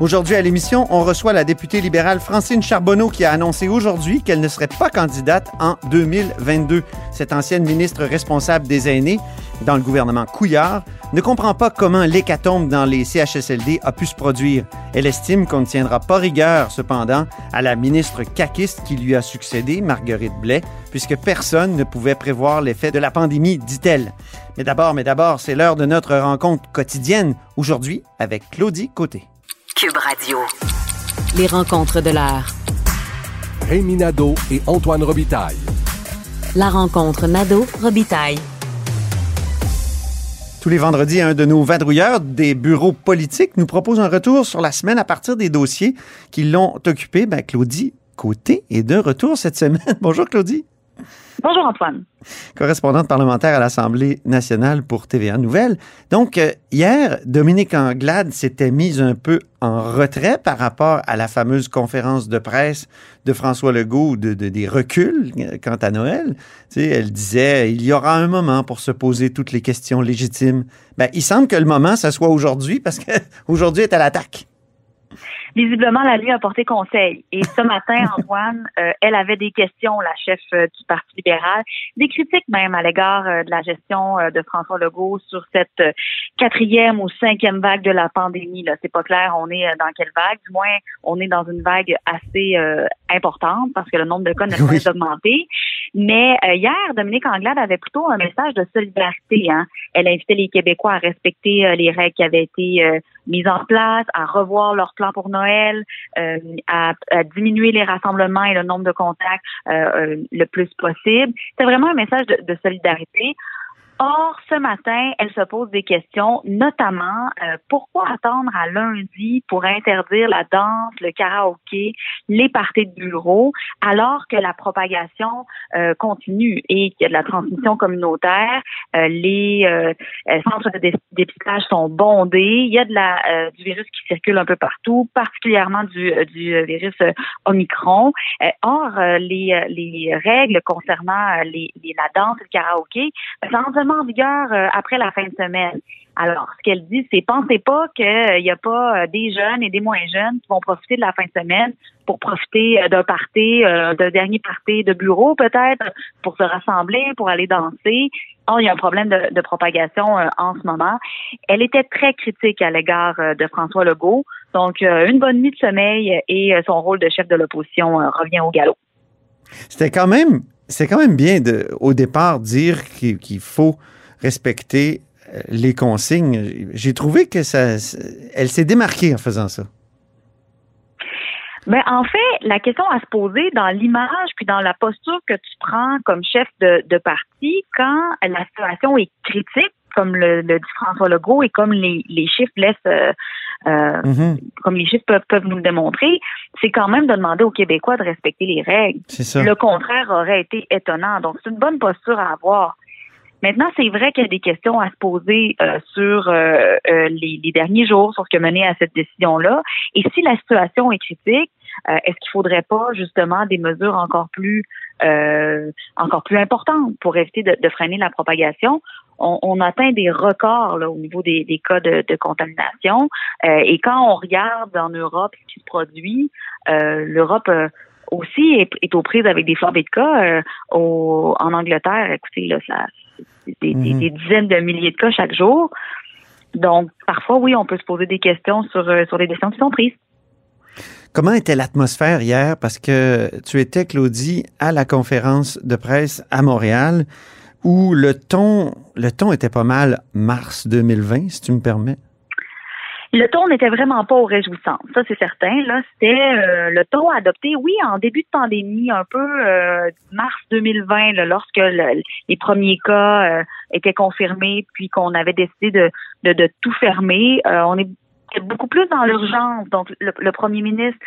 Aujourd'hui à l'émission, on reçoit la députée libérale Francine Charbonneau qui a annoncé aujourd'hui qu'elle ne serait pas candidate en 2022. Cette ancienne ministre responsable des aînés dans le gouvernement Couillard ne comprend pas comment l'hécatombe dans les CHSLD a pu se produire. Elle estime qu'on ne tiendra pas rigueur, cependant, à la ministre caquiste qui lui a succédé, Marguerite Blais, puisque personne ne pouvait prévoir l'effet de la pandémie, dit-elle. Mais d'abord, mais d'abord, c'est l'heure de notre rencontre quotidienne, aujourd'hui avec Claudie Côté. Cube Radio. Les rencontres de l'heure. Rémi Nadeau et Antoine Robitaille. La rencontre Nadeau-Robitaille. Tous les vendredis, un de nos vadrouilleurs des bureaux politiques nous propose un retour sur la semaine à partir des dossiers qui l'ont occupé. Ben, Claudie Côté est de retour cette semaine. Bonjour Claudie. Bonjour Antoine. Correspondante parlementaire à l'Assemblée nationale pour TVA Nouvelles. Donc, euh, hier, Dominique Anglade s'était mise un peu en retrait par rapport à la fameuse conférence de presse de François Legault de, de des reculs euh, quant à Noël. Tu sais, elle disait il y aura un moment pour se poser toutes les questions légitimes. Ben, il semble que le moment, ça soit aujourd'hui parce qu'aujourd'hui est à l'attaque visiblement, la nuit a porté conseil. Et ce matin, Antoine, euh, elle avait des questions, la chef euh, du Parti libéral, des critiques même à l'égard euh, de la gestion de François Legault sur cette quatrième ou cinquième vague de la pandémie. Là, c'est pas clair, on est dans quelle vague. Du moins, on est dans une vague assez importante parce que le nombre de cas n'a pas augmenté. Mais hier, Dominique Anglade avait plutôt un message de solidarité. Hein. Elle invitait les Québécois à respecter les règles qui avaient été mises en place, à revoir leur plan pour Noël, euh, à, diminuer les rassemblements et le nombre de contacts euh, euh, le plus possible. C'est vraiment un message de, de solidarité. Or, ce matin, elle se pose des questions, notamment euh, pourquoi attendre à lundi pour interdire la danse, le karaoké, les parties de bureau, alors que la propagation euh, continue et qu'il y a de la transmission communautaire, euh, les centres de dépistage sont bondés, il y a de la du virus qui circule un peu partout, particulièrement du, du virus Omicron. or, les, les règles concernant les, la danse et le karaoké, ben, en vigueur euh, après la fin de semaine. Alors, ce qu'elle dit, c'est pensez pas qu'il n'y a pas euh, des jeunes et des moins jeunes qui vont profiter de la fin de semaine pour profiter euh, d'un party, d'un dernier party de bureau peut-être, pour se rassembler, pour aller danser. Or, il y a un problème de, propagation en ce moment. Elle était très critique à l'égard de François Legault. Donc, une bonne nuit de sommeil et son rôle de chef de l'opposition revient au galop. C'était quand même c'est quand même bien de, au départ, dire qu'il faut respecter euh, les consignes. J'ai trouvé que ça, elle s'est démarquée en faisant ça. Ben, en fait, la question à se poser dans l'image puis dans la posture que tu prends comme chef de, parti quand la situation est critique, comme le, dit François Legault et comme les, les chiffres laissent, euh, euh, mm-hmm. comme les chiffres peuvent, peuvent nous le démontrer, c'est quand même de demander aux Québécois de respecter les règles. Le contraire aurait été étonnant. Donc, c'est une bonne posture à avoir. Maintenant, c'est vrai qu'il y a des questions à se poser euh, sur les, les, derniers jours, sur ce qui a mené à cette décision-là. Et si la situation est critique, est-ce qu'il faudrait pas justement des mesures encore plus encore plus importantes pour éviter de, de freiner la propagation? On, atteint des records là, au niveau des, cas de, contamination. Euh, et quand on regarde en Europe ce qui se produit, euh, l'Europe euh, aussi est, aux prises avec des flambées de cas. en Angleterre, écoutez, là, ça, des, mhm. des, dizaines de milliers de cas chaque jour. Donc, parfois, oui, on peut se poser des questions sur, sur les décisions qui sont prises. Comment était l'atmosphère hier? Parce que tu étais, Claudie, à la conférence de presse à Montréal où le ton, le ton était pas mal mars 2020, si tu me permets. Le ton n'était vraiment pas au réjouissant, ça c'est certain. Là, c'était euh, le ton adopté, oui, en début de pandémie, un peu euh, mars 2020, lorsque les premiers cas euh, étaient confirmés, puis qu'on avait décidé de, de, tout fermer. on est beaucoup plus dans l'urgence. Donc, le, premier ministre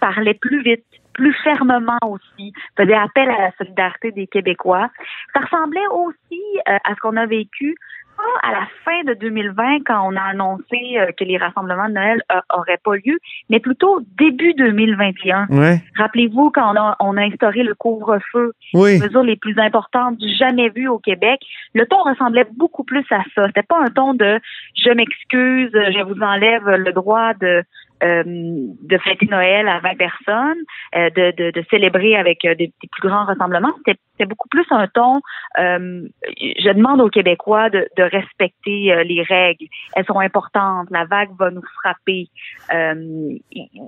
parlait plus vite, plus fermement aussi, faisait appel à la solidarité des Québécois. Ça ressemblait aussi euh, à ce qu'on a vécu pas à la fin de 2020 quand on a annoncé euh, que les rassemblements de Noël n'auraient pas lieu, mais plutôt début 2021. Ouais. Rappelez-vous quand on a, on a instauré le couvre-feu, Oui. les mesures les plus importantes jamais vues au Québec, le ton ressemblait beaucoup plus à ça. C'était pas un ton de je m'excuse, je vous enlève le droit de euh, de fêter Noël à 20 personnes, euh, de, de, de célébrer avec euh, des, des plus grands rassemblements. C'était beaucoup plus un ton. euh, je demande aux Québécois de, de respecter euh, les règles. Elles sont importantes. La vague va nous frapper. Euh,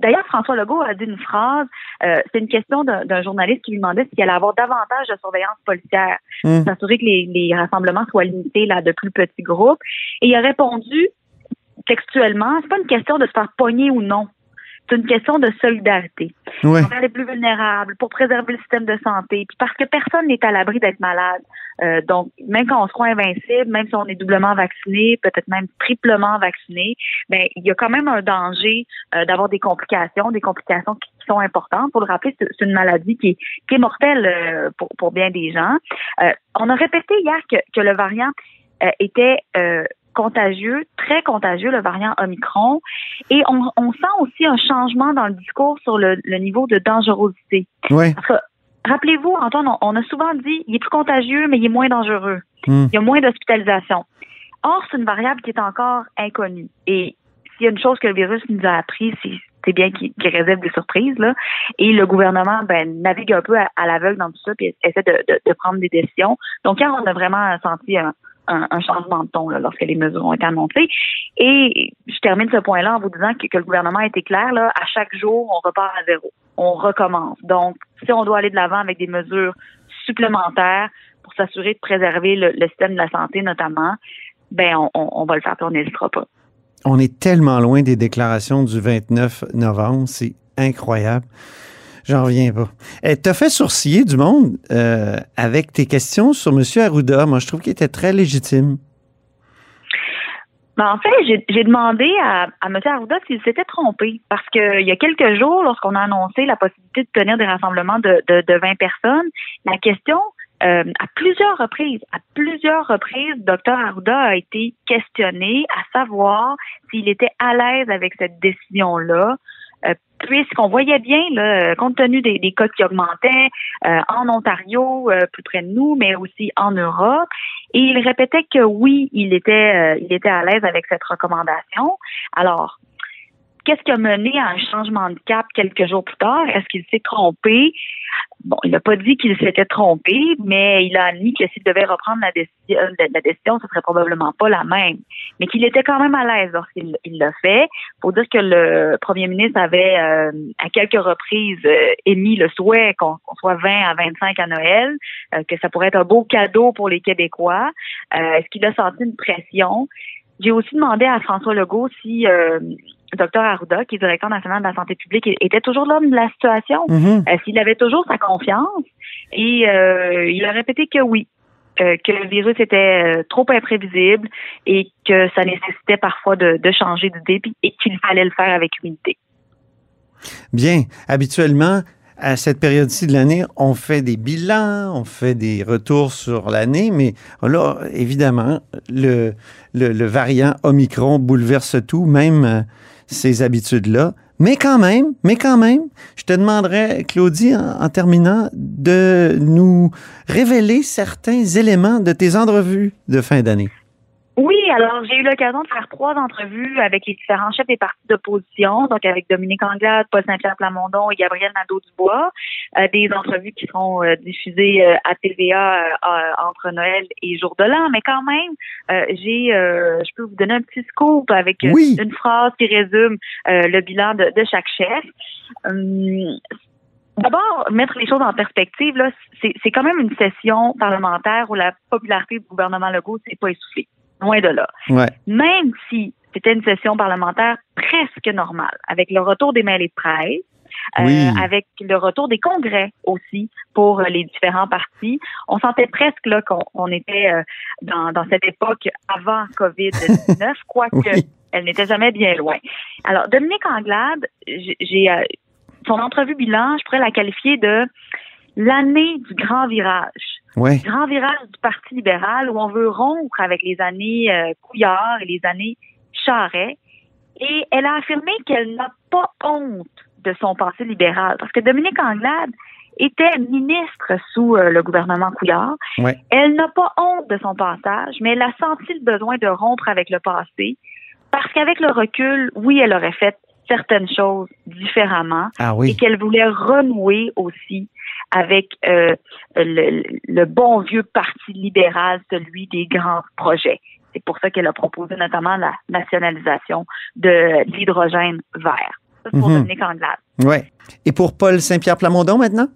D'ailleurs, François Legault a dit une phrase. euh, C'est une question d'un journaliste qui lui demandait s'il allait avoir davantage de surveillance policière, Hum. s'assurer que les, les rassemblements soient limités là de plus petits groupes. Et il a répondu textuellement, c'est pas une question de se faire pogner ou non. C'est une question de solidarité Ouais. envers les plus vulnérables, pour préserver le système de santé, puis parce que personne n'est à l'abri d'être malade. Euh, donc, même quand on se croit invincible, même si on est doublement vacciné, peut-être même triplement vacciné, ben il y a quand même un danger euh, d'avoir des complications, des complications qui, qui sont importantes. Pour le rappeler, c'est c'est une maladie qui est, qui est mortelle euh, pour, pour bien des gens. Euh, on a répété hier que, que le variant euh, était euh, contagieux, très contagieux, le variant Omicron. Et on, on sent aussi un changement dans le discours sur le, le niveau de dangerosité. Ouais. Parce que, rappelez-vous, Antoine, on, on a souvent dit il est plus contagieux, mais il est moins dangereux. Hum. Il y a moins d'hospitalisation. Or, c'est une variable qui est encore inconnue. Et s'il y a une chose que le virus nous a appris, c'est c'est bien qu'il réserve des surprises. Là. Et le gouvernement ben, navigue un peu à, à l'aveugle dans tout ça, puis essaie de, de, de prendre des décisions. Donc, hier, on a vraiment senti un, un, changement de ton lorsque les mesures ont été annoncées. Et je termine ce point-là en vous disant que, le gouvernement a été clair. Là, à chaque jour, on repart à zéro. On recommence. Donc, si on doit aller de l'avant avec des mesures supplémentaires pour s'assurer de préserver le, système de la santé notamment, ben on, on, va le faire, puis on n'hésitera pas. On est tellement loin des déclarations du 29 novembre. C'est incroyable. J'en reviens pas. Eh, T'as fait sourciller du monde euh, avec tes questions sur M. Arruda. Moi, je trouve qu'il était très légitime. Ben, en fait, j'ai demandé à, M. Arruda s'il s'était trompé. Parce que il y a quelques jours, lorsqu'on a annoncé la possibilité de tenir des rassemblements de 20 personnes, la question, euh, à plusieurs reprises, à plusieurs reprises, Dr Arruda a été questionné à savoir s'il était à l'aise avec cette décision-là. Puisqu'on voyait bien, là, compte tenu des, des cas qui augmentaient euh, en Ontario, euh, plus près de nous, mais aussi en Europe, et il répétait que oui, il était, euh, il était à l'aise avec cette recommandation. Alors, qu'est-ce qui a mené à un changement de cap quelques jours plus tard? Est-ce qu'il s'est trompé? Bon, il n'a pas dit qu'il s'était trompé, mais il a admis que s'il devait reprendre la décision, la décision, ce serait probablement pas la même. Mais qu'il était quand même à l'aise lorsqu'il il l'a fait. Faut dire que le premier ministre avait euh, à quelques reprises euh, émis le souhait qu'on soit 20 à 25 à Noël, euh, que ça pourrait être un beau cadeau pour les Québécois. Euh, Est-ce qu'il a senti une pression? J'ai aussi demandé à François Legault si euh, Dr Arruda, qui est directeur national de la santé publique, était toujours l'homme de la situation, Mhm. euh, s'il avait toujours sa confiance. Et euh, il a répété que oui, euh, que le virus était euh, trop imprévisible et que ça nécessitait parfois de, de changer d'idée et qu'il fallait le faire avec humilité. Bien. Habituellement, à cette période-ci de l'année, on fait des bilans, on fait des retours sur l'année, mais là, évidemment, le, le, le variant Omicron bouleverse tout, même euh, ces habitudes-là. Mais quand même, mais quand même, je te demanderais, Claudie, en, en terminant, de nous révéler certains éléments de tes entrevues de fin d'année. Oui, alors j'ai eu l'occasion de faire trois entrevues avec les différents chefs des partis d'opposition, donc avec Dominique Anglade, Paul Saint-Pierre Plamondon et Gabriel Nadeau-Dubois, euh, des entrevues qui seront euh, diffusées euh, à TVA euh, euh, entre Noël et Jour de l'An, mais quand même, euh, j'ai, euh, je peux vous donner un petit scoop avec Oui. une phrase qui résume euh, le bilan de, de chaque chef. Hum, D'abord, mettre les choses en perspective, là, c'est c'est quand même une session parlementaire où la popularité du gouvernement Legault s'est pas essoufflée. Loin de là. Ouais. Même si c'était une session parlementaire presque normale, avec le retour des mails de presse, euh, Oui. avec le retour des congrès aussi pour euh, les différents partis, on sentait presque là qu'on on était euh, dans, dans cette époque avant COVID-19, quoique Oui. elle n'était jamais bien loin. Alors, Dominique Anglade, j'ai j'ai, euh, son entrevue bilan, je pourrais la qualifier de l'année du grand virage. Ouais. Grand virage du Parti libéral où on veut rompre avec les années euh, Couillard et les années Charret. Et elle a affirmé qu'elle n'a pas honte de son passé libéral. Parce que Dominique Anglade était ministre sous euh, le gouvernement Couillard. Ouais. Elle n'a pas honte de son passage, mais elle a senti le besoin de rompre avec le passé. Parce qu'avec le recul, oui, elle aurait fait certaines choses différemment Ah et qu'elle voulait renouer aussi avec euh, le, le bon vieux parti libéral, celui des grands projets. C'est pour ça qu'elle a proposé notamment la nationalisation de l'hydrogène vert. Ça, c'est pour. Dominique Anglade. Ouais. Et pour Paul Saint-Pierre Plamondon maintenant?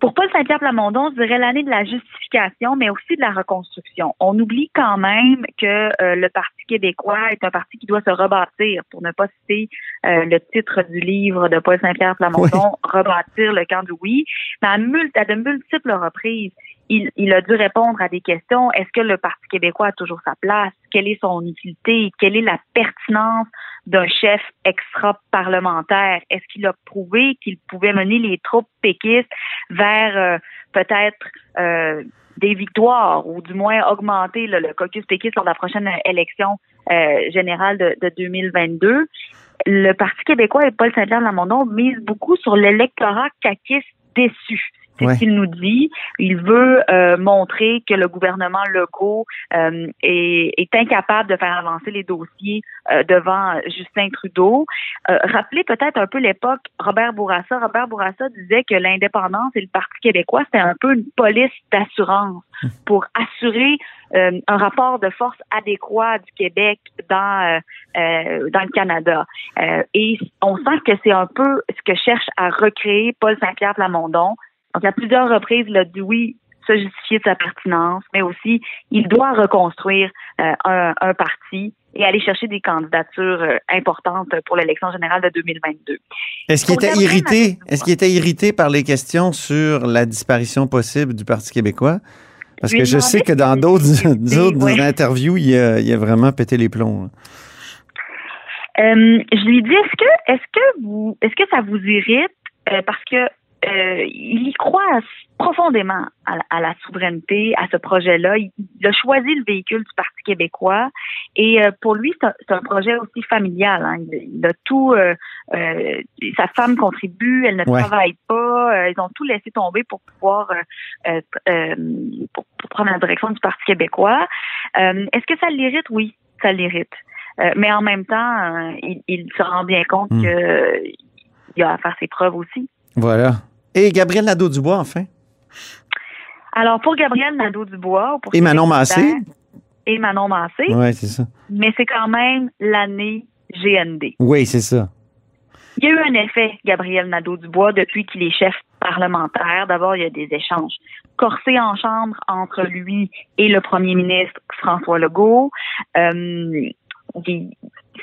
Pour Paul Saint-Pierre Plamondon, je dirais l'année de la justification, mais aussi de la reconstruction. On oublie quand même que euh, le Parti québécois est un parti qui doit se rebâtir, pour ne pas citer euh, le titre du livre de Paul Saint-Pierre Plamondon, Rebâtir le camp du oui. Mais à de multiples reprises, il, il a dû répondre à des questions. Est-ce que le Parti québécois a toujours sa place? Quelle est son utilité? Quelle est la pertinence d'un chef extra-parlementaire? Est-ce qu'il a prouvé qu'il pouvait mener les troupes péquistes vers euh, peut-être euh, des victoires ou du moins augmenter le, caucus péquiste lors de la prochaine élection euh, générale de, de 2022? Le Parti québécois et Paul Saint-Pierre Lamondon misent beaucoup sur l'électorat caquiste déçu. C'est Ouais. ce qu'il nous dit. Il veut euh, montrer que le gouvernement Legault euh, est, est incapable de faire avancer les dossiers euh, devant Justin Trudeau. Euh, rappelez peut-être un peu l'époque Robert Bourassa. Robert Bourassa disait que l'indépendance et le Parti québécois, c'était un peu une police d'assurance pour assurer euh, un rapport de force adéquat du Québec dans euh, euh, dans le Canada. Euh, et on sent que c'est un peu ce que cherche à recréer Paul Saint-Pierre Plamondon. Donc, à plusieurs reprises, il a dit oui, se justifier de sa pertinence, mais aussi, il doit reconstruire euh, un, un parti et aller chercher des candidatures euh, importantes pour l'élection générale de 2022. Est-ce qu'il était irrité? Est-ce qu'il était irrité par les questions sur la disparition possible du Parti québécois? Parce que je sais que dans d'autres ouais. interviews, il a, il a vraiment pété les plombs. là. Euh, je lui dis est-ce que est-ce que vous est-ce que ça vous irrite Euh, parce que euh, il y croit profondément à, la- à la souveraineté, à ce projet-là. Il, il a choisi le véhicule du Parti québécois et euh, pour lui, c'est un, projet aussi familial. hein. Il, il a tout. euh, sa femme contribue, elle ne Ouais. travaille pas. ils ont tout laissé tomber pour pouvoir pour, pour prendre la direction du Parti québécois. Est-ce que ça l'irrite Oui, ça l'irrite. Mais en même temps, il, il se rend bien compte Hmm. que il a à faire ses preuves aussi. Voilà. Et Gabriel Nadeau-Dubois, enfin. Alors, pour Gabriel Nadeau-Dubois... Et Manon Massé. Et Manon Massé. Oui, c'est ça. Mais c'est quand même l'année GND. Oui, c'est ça. Il y a eu un effet, Gabriel Nadeau-Dubois, depuis qu'il est chef parlementaire. D'abord, il y a des échanges corsés en chambre entre lui et le premier ministre François Legault. Euh,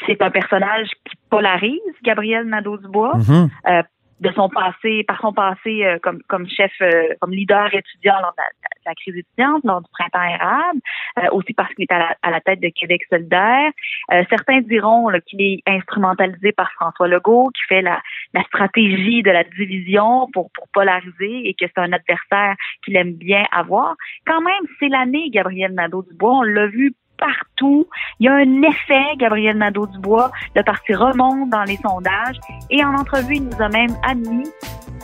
c'est un personnage qui polarise, Gabriel Nadeau-Dubois. Mhm. euh, de son passé, par son passé euh, comme, comme chef, euh, comme leader étudiant lors de la, crise étudiante, lors du printemps érable, euh, aussi parce qu'il est à la, à la tête de Québec solidaire. Euh, certains diront qu'il est instrumentalisé par François Legault, qui fait la, la stratégie de la division pour, pour polariser et que c'est un adversaire qu'il aime bien avoir. Quand même, c'est l'année Gabriel Nadeau-Dubois, on l'a vu partout. Il y a un effet, Gabriel Nadeau-Dubois. Le parti remonte dans les sondages. Et en entrevue, il nous a même admis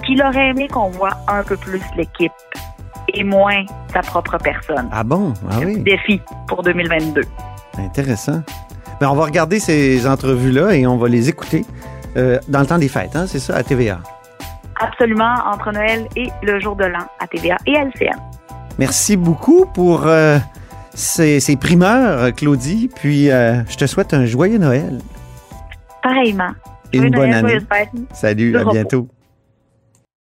qu'il aurait aimé qu'on voit un peu plus l'équipe et moins sa propre personne. Ah bon? Ah oui. Défi pour 2022. Intéressant. Ben, on va regarder ces entrevues-là et on va les écouter euh, dans le temps des fêtes, hein, c'est ça, à TVA. Absolument, entre Noël et le jour de l'an à TVA et à LCN. Merci beaucoup pour euh, ces, ces primeurs, Claudie. Puis, euh, je te souhaite un joyeux Noël Pareillement. et une Joyeux bonne Noël, année. Salut, à bientôt.